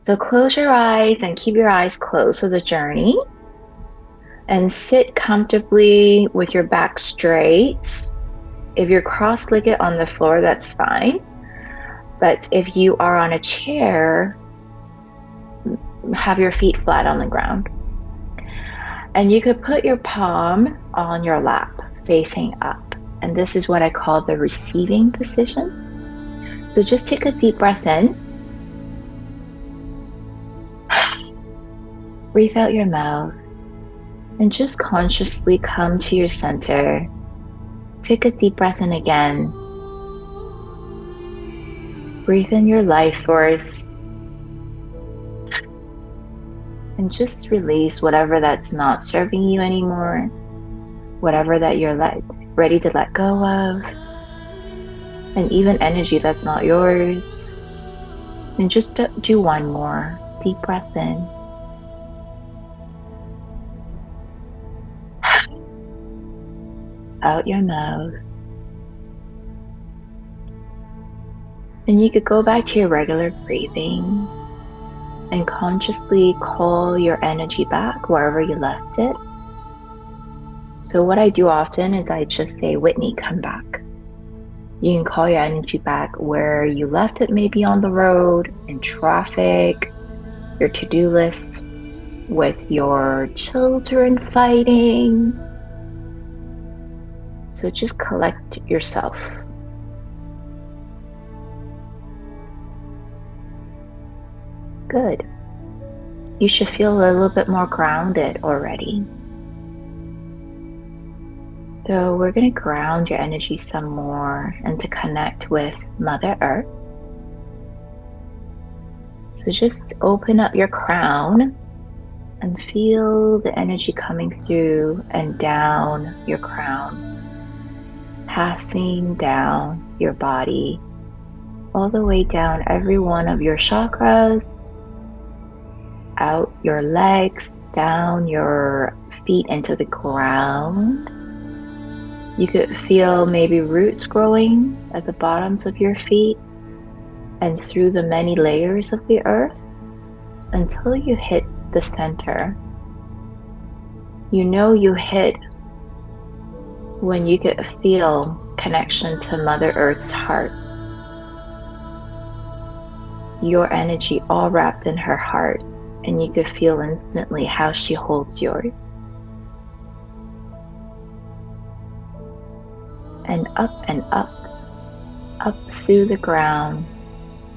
So close your eyes and keep your eyes closed for the journey. And sit comfortably with your back straight. If you're cross legged on the floor, that's fine. But if you are on a chair, have your feet flat on the ground. And you could put your palm on your lap facing up. And this is what I call the receiving position. So just take a deep breath in. Breathe out your mouth and just consciously come to your center. Take a deep breath in again. Breathe in your life force and just release whatever that's not serving you anymore, whatever that you're let, ready to let go of, and even energy that's not yours. And just do one more deep breath in. Out your mouth. And you could go back to your regular breathing and consciously call your energy back wherever you left it. So, what I do often is I just say, Whitney, come back. You can call your energy back where you left it, maybe on the road, in traffic, your to do list, with your children fighting. So, just collect yourself Good. You should feel a little bit more grounded already. So, we're going to ground your energy some more and to connect with Mother Earth. So, just open up your crown and feel the energy coming through and down your crown, passing down your body, all the way down every one of your chakras out your legs, down your feet into the ground. You could feel maybe roots growing at the bottoms of your feet and through the many layers of the earth until you hit the center. You know you hit when you could feel connection to Mother Earth's heart. Your energy all wrapped in her heart and you could feel instantly how she holds yours. And up and up, up through the ground,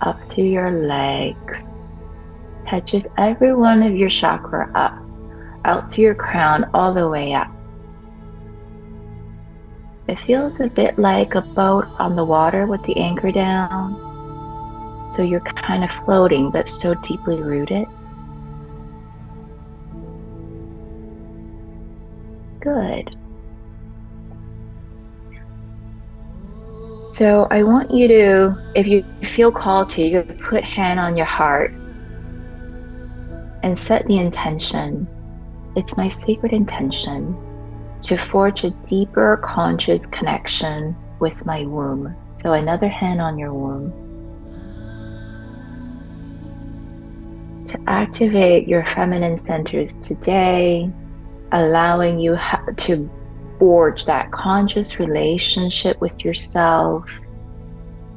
up through your legs, touches every one of your chakra up, out through your crown, all the way up. It feels a bit like a boat on the water with the anchor down. So you're kind of floating, but so deeply rooted. Good. So I want you to, if you feel called to, you put hand on your heart and set the intention. It's my sacred intention to forge a deeper conscious connection with my womb. So another hand on your womb. To activate your feminine centers today, allowing you to forge that conscious relationship with yourself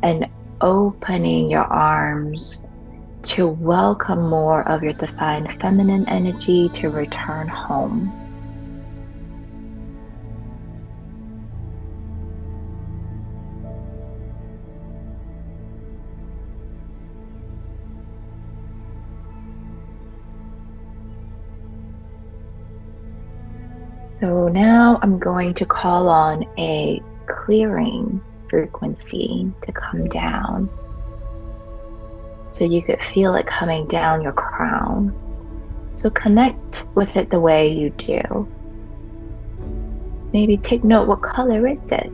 and opening your arms to welcome more of your divine feminine energy to return home. So now I'm going to call on a clearing frequency to come down. So you could feel it coming down your crown. So connect with it the way you do. Maybe take note what color is it?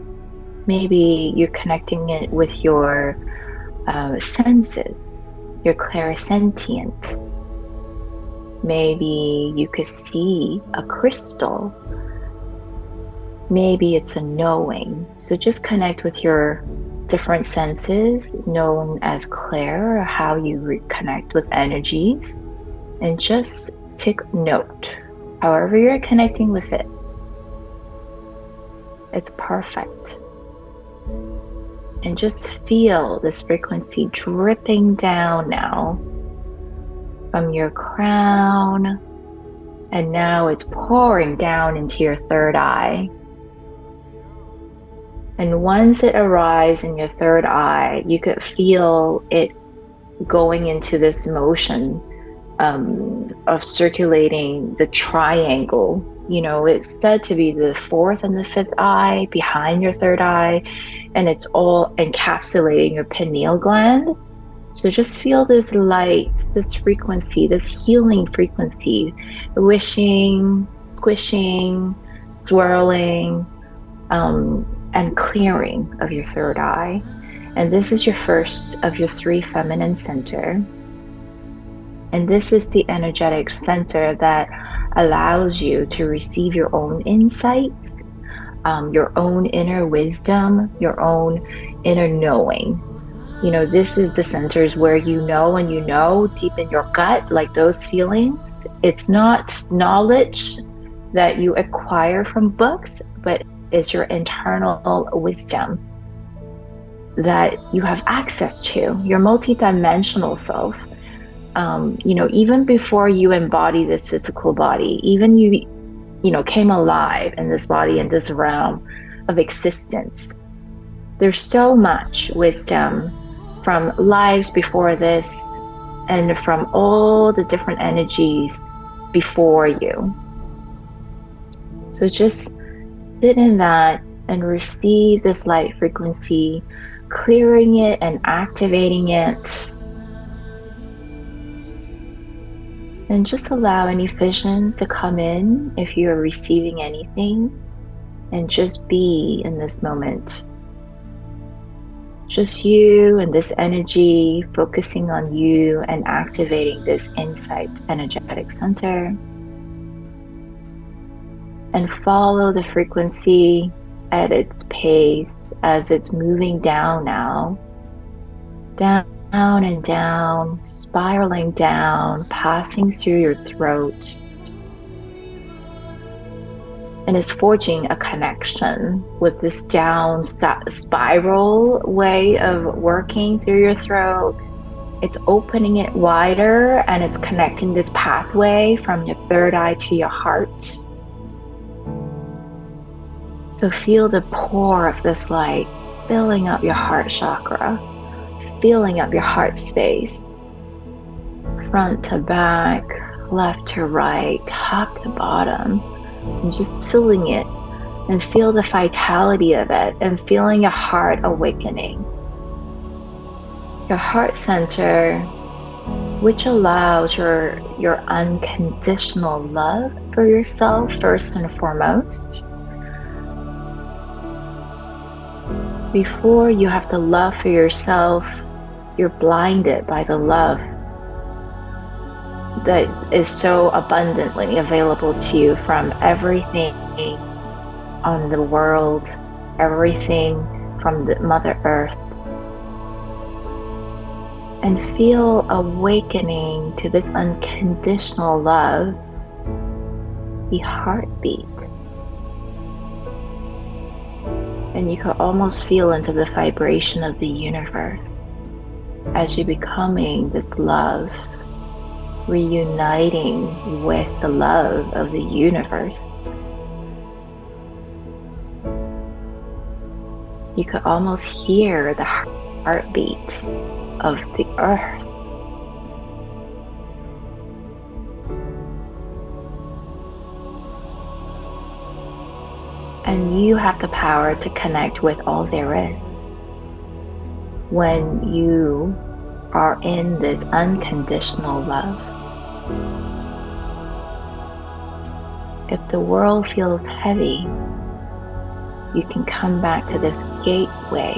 Maybe you're connecting it with your uh, senses, your clairsentient. Maybe you could see a crystal Maybe it's a knowing. So just connect with your different senses known as clair, or how you reconnect with energies, and just take note. However, you're connecting with it, it's perfect. And just feel this frequency dripping down now from your crown. And now it's pouring down into your third eye. And once it arrives in your third eye, you could feel it going into this motion um, of circulating the triangle. You know, it's said to be the fourth and the fifth eye behind your third eye, and it's all encapsulating your pineal gland. So just feel this light, this frequency, this healing frequency, wishing, squishing, swirling, um, and clearing of your third eye. And this is your first of your three feminine center. And this is the energetic center that allows you to receive your own insights, um, your own inner wisdom, your own inner knowing. You know, this is the centers where you know and you know deep in your gut, like those feelings. It's not knowledge that you acquire from books, but is your internal wisdom that you have access to, your multidimensional self. Um, you know, even before you embody this physical body, even you, you know, came alive in this body, in this realm of existence, there's so much wisdom from lives before this and from all the different energies before you. So just sit in that and receive this light frequency, clearing it and activating it. And just allow any visions to come in if you are receiving anything, and just be in this moment. Just you and this energy focusing on you and activating this insight energetic center and follow the frequency at its pace as it's moving down now. Down and down, spiraling down, passing through your throat. And it's forging a connection with this down spiral way of working through your throat. It's opening it wider and it's connecting this pathway from your third eye to your heart. So feel the pour of this light filling up your heart chakra, filling up your heart space, front to back, left to right, top to bottom, and just filling it and feel the vitality of it and feeling your heart awakening. Your heart center, which allows your, your unconditional love for yourself first and foremost Before you have the love for yourself, you're blinded by the love that is so abundantly available to you from everything on the world, everything from the Mother Earth. And feel awakening to this unconditional love, the heartbeat. And you can almost feel into the vibration of the universe as you're becoming this love, reuniting with the love of the universe. You could almost hear the heartbeat of the earth. and you have the power to connect with all there is. When you are in this unconditional love, if the world feels heavy, you can come back to this gateway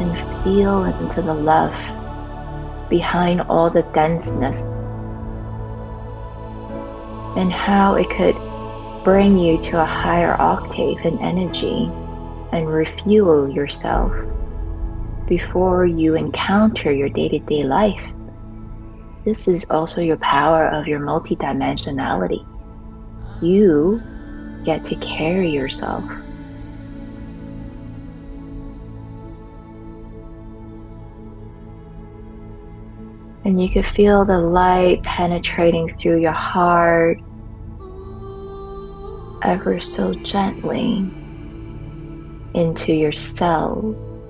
and feel into the love behind all the denseness and how it could bring you to a higher octave in energy and refuel yourself before you encounter your day to day life. This is also your power of your multidimensionality. You get to carry yourself. And you can feel the light penetrating through your heart ever so gently into your cells.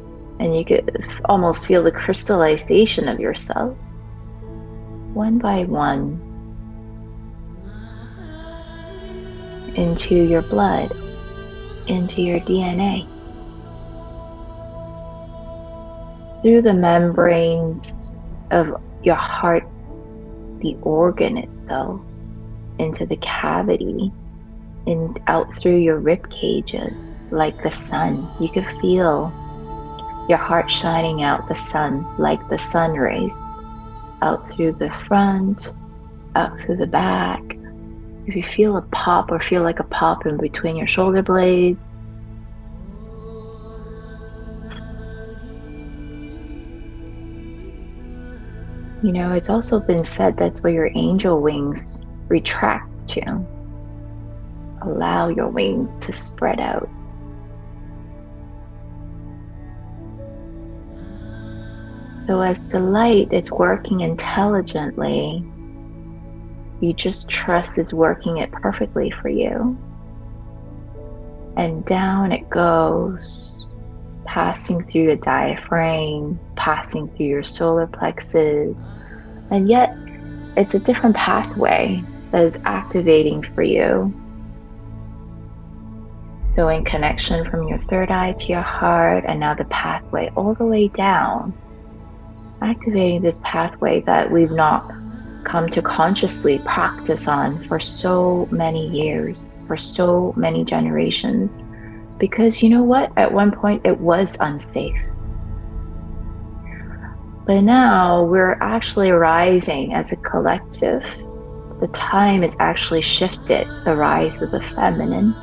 And you could almost feel the crystallization of your cells one by one into your blood, into your DNA. Through the membranes of your heart, the organ itself, into the cavity, and out through your rib cages like the sun. You could feel your heart shining out the sun like the sun rays out through the front, out through the back. If you feel a pop or feel like a pop in between your shoulder blades, You know, it's also been said that's where your angel wings retract to. Allow your wings to spread out. So, as the light is working intelligently, you just trust it's working it perfectly for you. And down it goes, passing through the diaphragm, passing through your solar plexus, and yet it's a different pathway that is activating for you. So, in connection from your third eye to your heart, and now the pathway all the way down, activating this pathway that we've not come to consciously practice on for so many years, for so many generations. Because you know what? At one point, it was unsafe. But now we're actually rising as a collective. The time it's actually shifted, the rise of the feminine.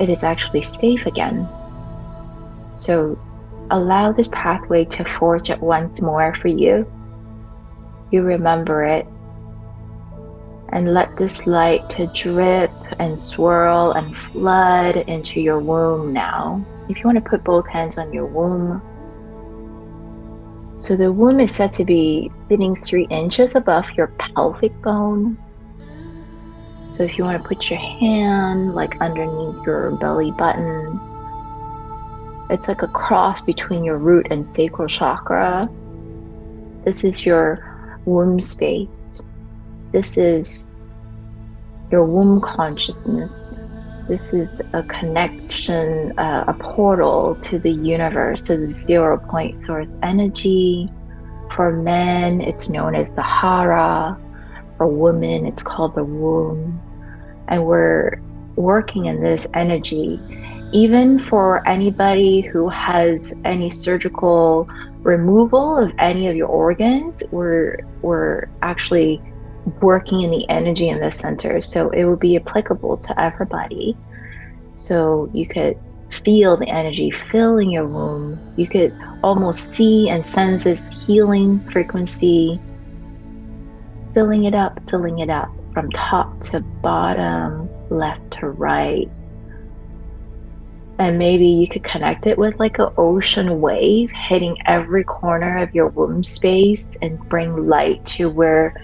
It is actually safe again. So allow this pathway to forge it once more for you. You remember it. And let this light to drip and swirl and flood into your womb now. If you want to put both hands on your womb, so the womb is said to be sitting three inches above your pelvic bone. So if you want to put your hand like underneath your belly button, it's like a cross between your root and sacral chakra. This is your womb space. This is your womb consciousness. This is a connection, uh, a portal to the universe, to the zero point source energy. For men, it's known as the hara. For women, it's called the womb. And we're working in this energy. Even for anybody who has any surgical removal of any of your organs, we're, we're actually working in the energy in the center. So it will be applicable to everybody. So you could feel the energy filling your womb. You could almost see and sense this healing frequency filling it up, filling it up from top to bottom, left to right. And maybe you could connect it with like an ocean wave hitting every corner of your womb space and bring light to where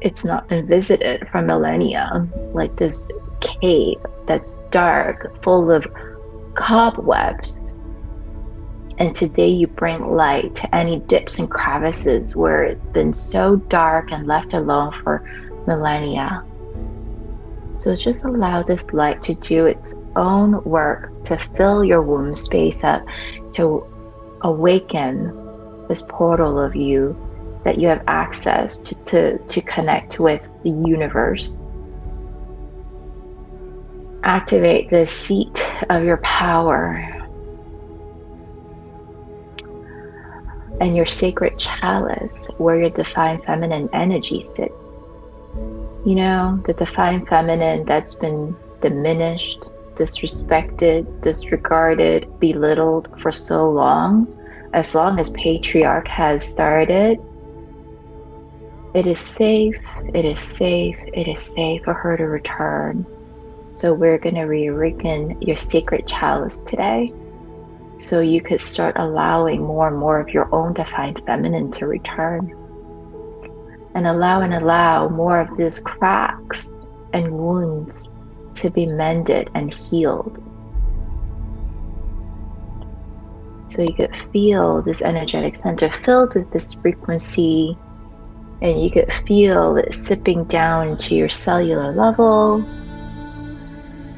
it's not been visited for millennia, like this cave that's dark, full of cobwebs. And today you bring light to any dips and crevices where it's been so dark and left alone for millennia. So just allow this light to do its own work to fill your womb space up, to awaken this portal of you that you have access to, to, to connect with the universe. Activate the seat of your power and your sacred chalice where your divine feminine energy sits. You know, the divine feminine that's been diminished, disrespected, disregarded, belittled for so long, as long as patriarch has started, it is safe, it is safe, it is safe for her to return. So we're going to reawaken your sacred chalice today. So you could start allowing more and more of your own divine feminine to return. And allow and allow more of these cracks and wounds to be mended and healed. So you could feel this energetic center filled with this frequency, and you could feel it sipping down to your cellular level.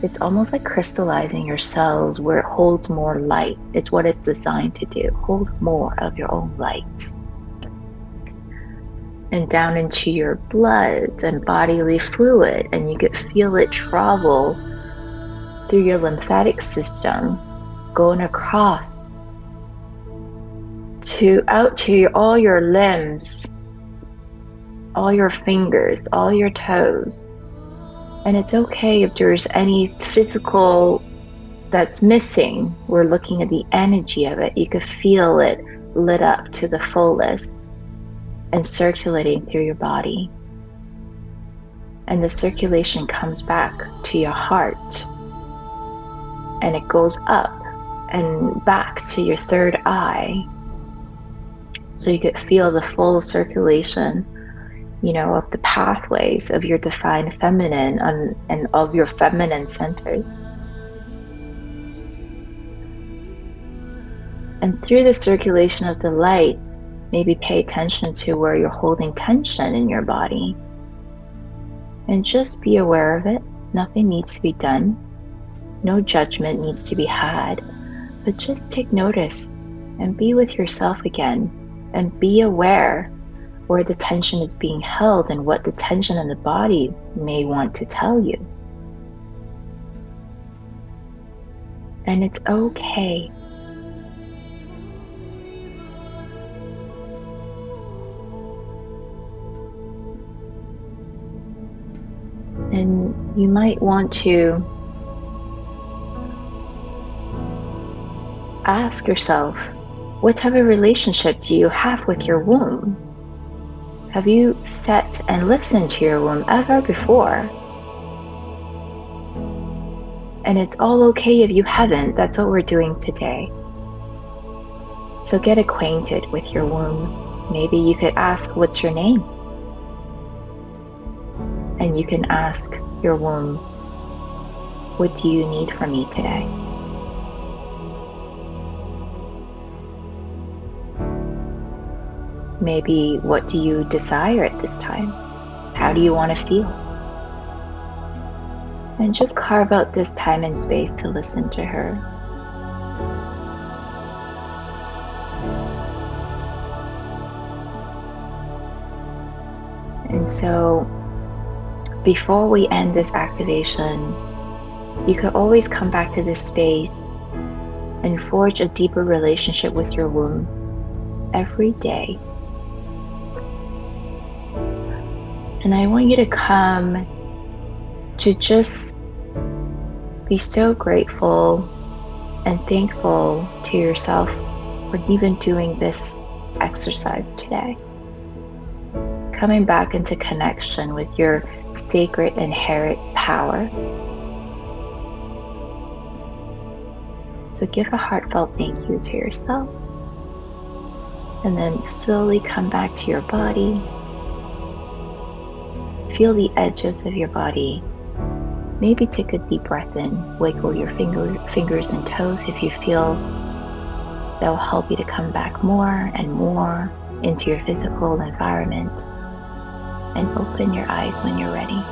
It's almost like crystallizing your cells where it holds more light. It's what it's designed to do hold more of your own light. And down into your blood and bodily fluid, and you could feel it travel through your lymphatic system, going across to out to all your limbs, all your fingers, all your toes. And it's okay if there's any physical that's missing. We're looking at the energy of it. You could feel it lit up to the fullest and circulating through your body. And the circulation comes back to your heart. And it goes up and back to your third eye. So you could feel the full circulation you know of the pathways of your divine feminine and, and of your feminine centers. And through the circulation of the light maybe pay attention to where you're holding tension in your body and just be aware of it nothing needs to be done no judgment needs to be had but just take notice and be with yourself again and be aware where the tension is being held and what the tension in the body may want to tell you. And it's okay. You might want to ask yourself what type of relationship do you have with your womb? Have you sat and listened to your womb ever before? And it's all okay if you haven't. That's what we're doing today. So get acquainted with your womb. Maybe you could ask, What's your name? And you can ask your womb, What do you need from me today? Maybe what do you desire at this time? How do you want to feel? And just carve out this time and space to listen to her. And so, before we end this activation, you could always come back to this space and forge a deeper relationship with your womb every day And I want you to come to just be so grateful and thankful to yourself for even doing this exercise today. Coming back into connection with your sacred inherent power. So give a heartfelt thank you to yourself. And then slowly come back to your body Feel the edges of your body. Maybe take a deep breath in. Wiggle your finger, fingers and toes if you feel that will help you to come back more and more into your physical environment. And open your eyes when you're ready.